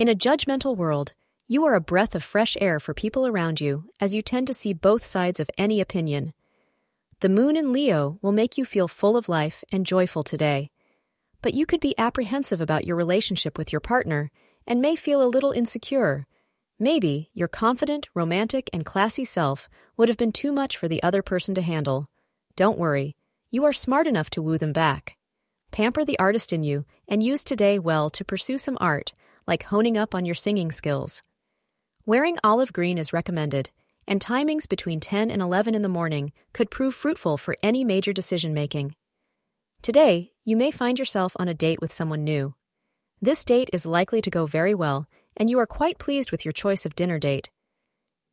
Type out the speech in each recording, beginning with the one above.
In a judgmental world, you are a breath of fresh air for people around you as you tend to see both sides of any opinion. The moon in Leo will make you feel full of life and joyful today. But you could be apprehensive about your relationship with your partner and may feel a little insecure. Maybe your confident, romantic, and classy self would have been too much for the other person to handle. Don't worry, you are smart enough to woo them back. Pamper the artist in you and use today well to pursue some art, like honing up on your singing skills. Wearing olive green is recommended, and timings between 10 and 11 in the morning could prove fruitful for any major decision making. Today, you may find yourself on a date with someone new. This date is likely to go very well, and you are quite pleased with your choice of dinner date.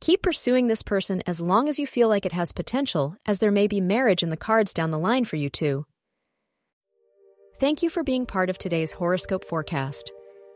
Keep pursuing this person as long as you feel like it has potential, as there may be marriage in the cards down the line for you two. Thank you for being part of today's horoscope forecast.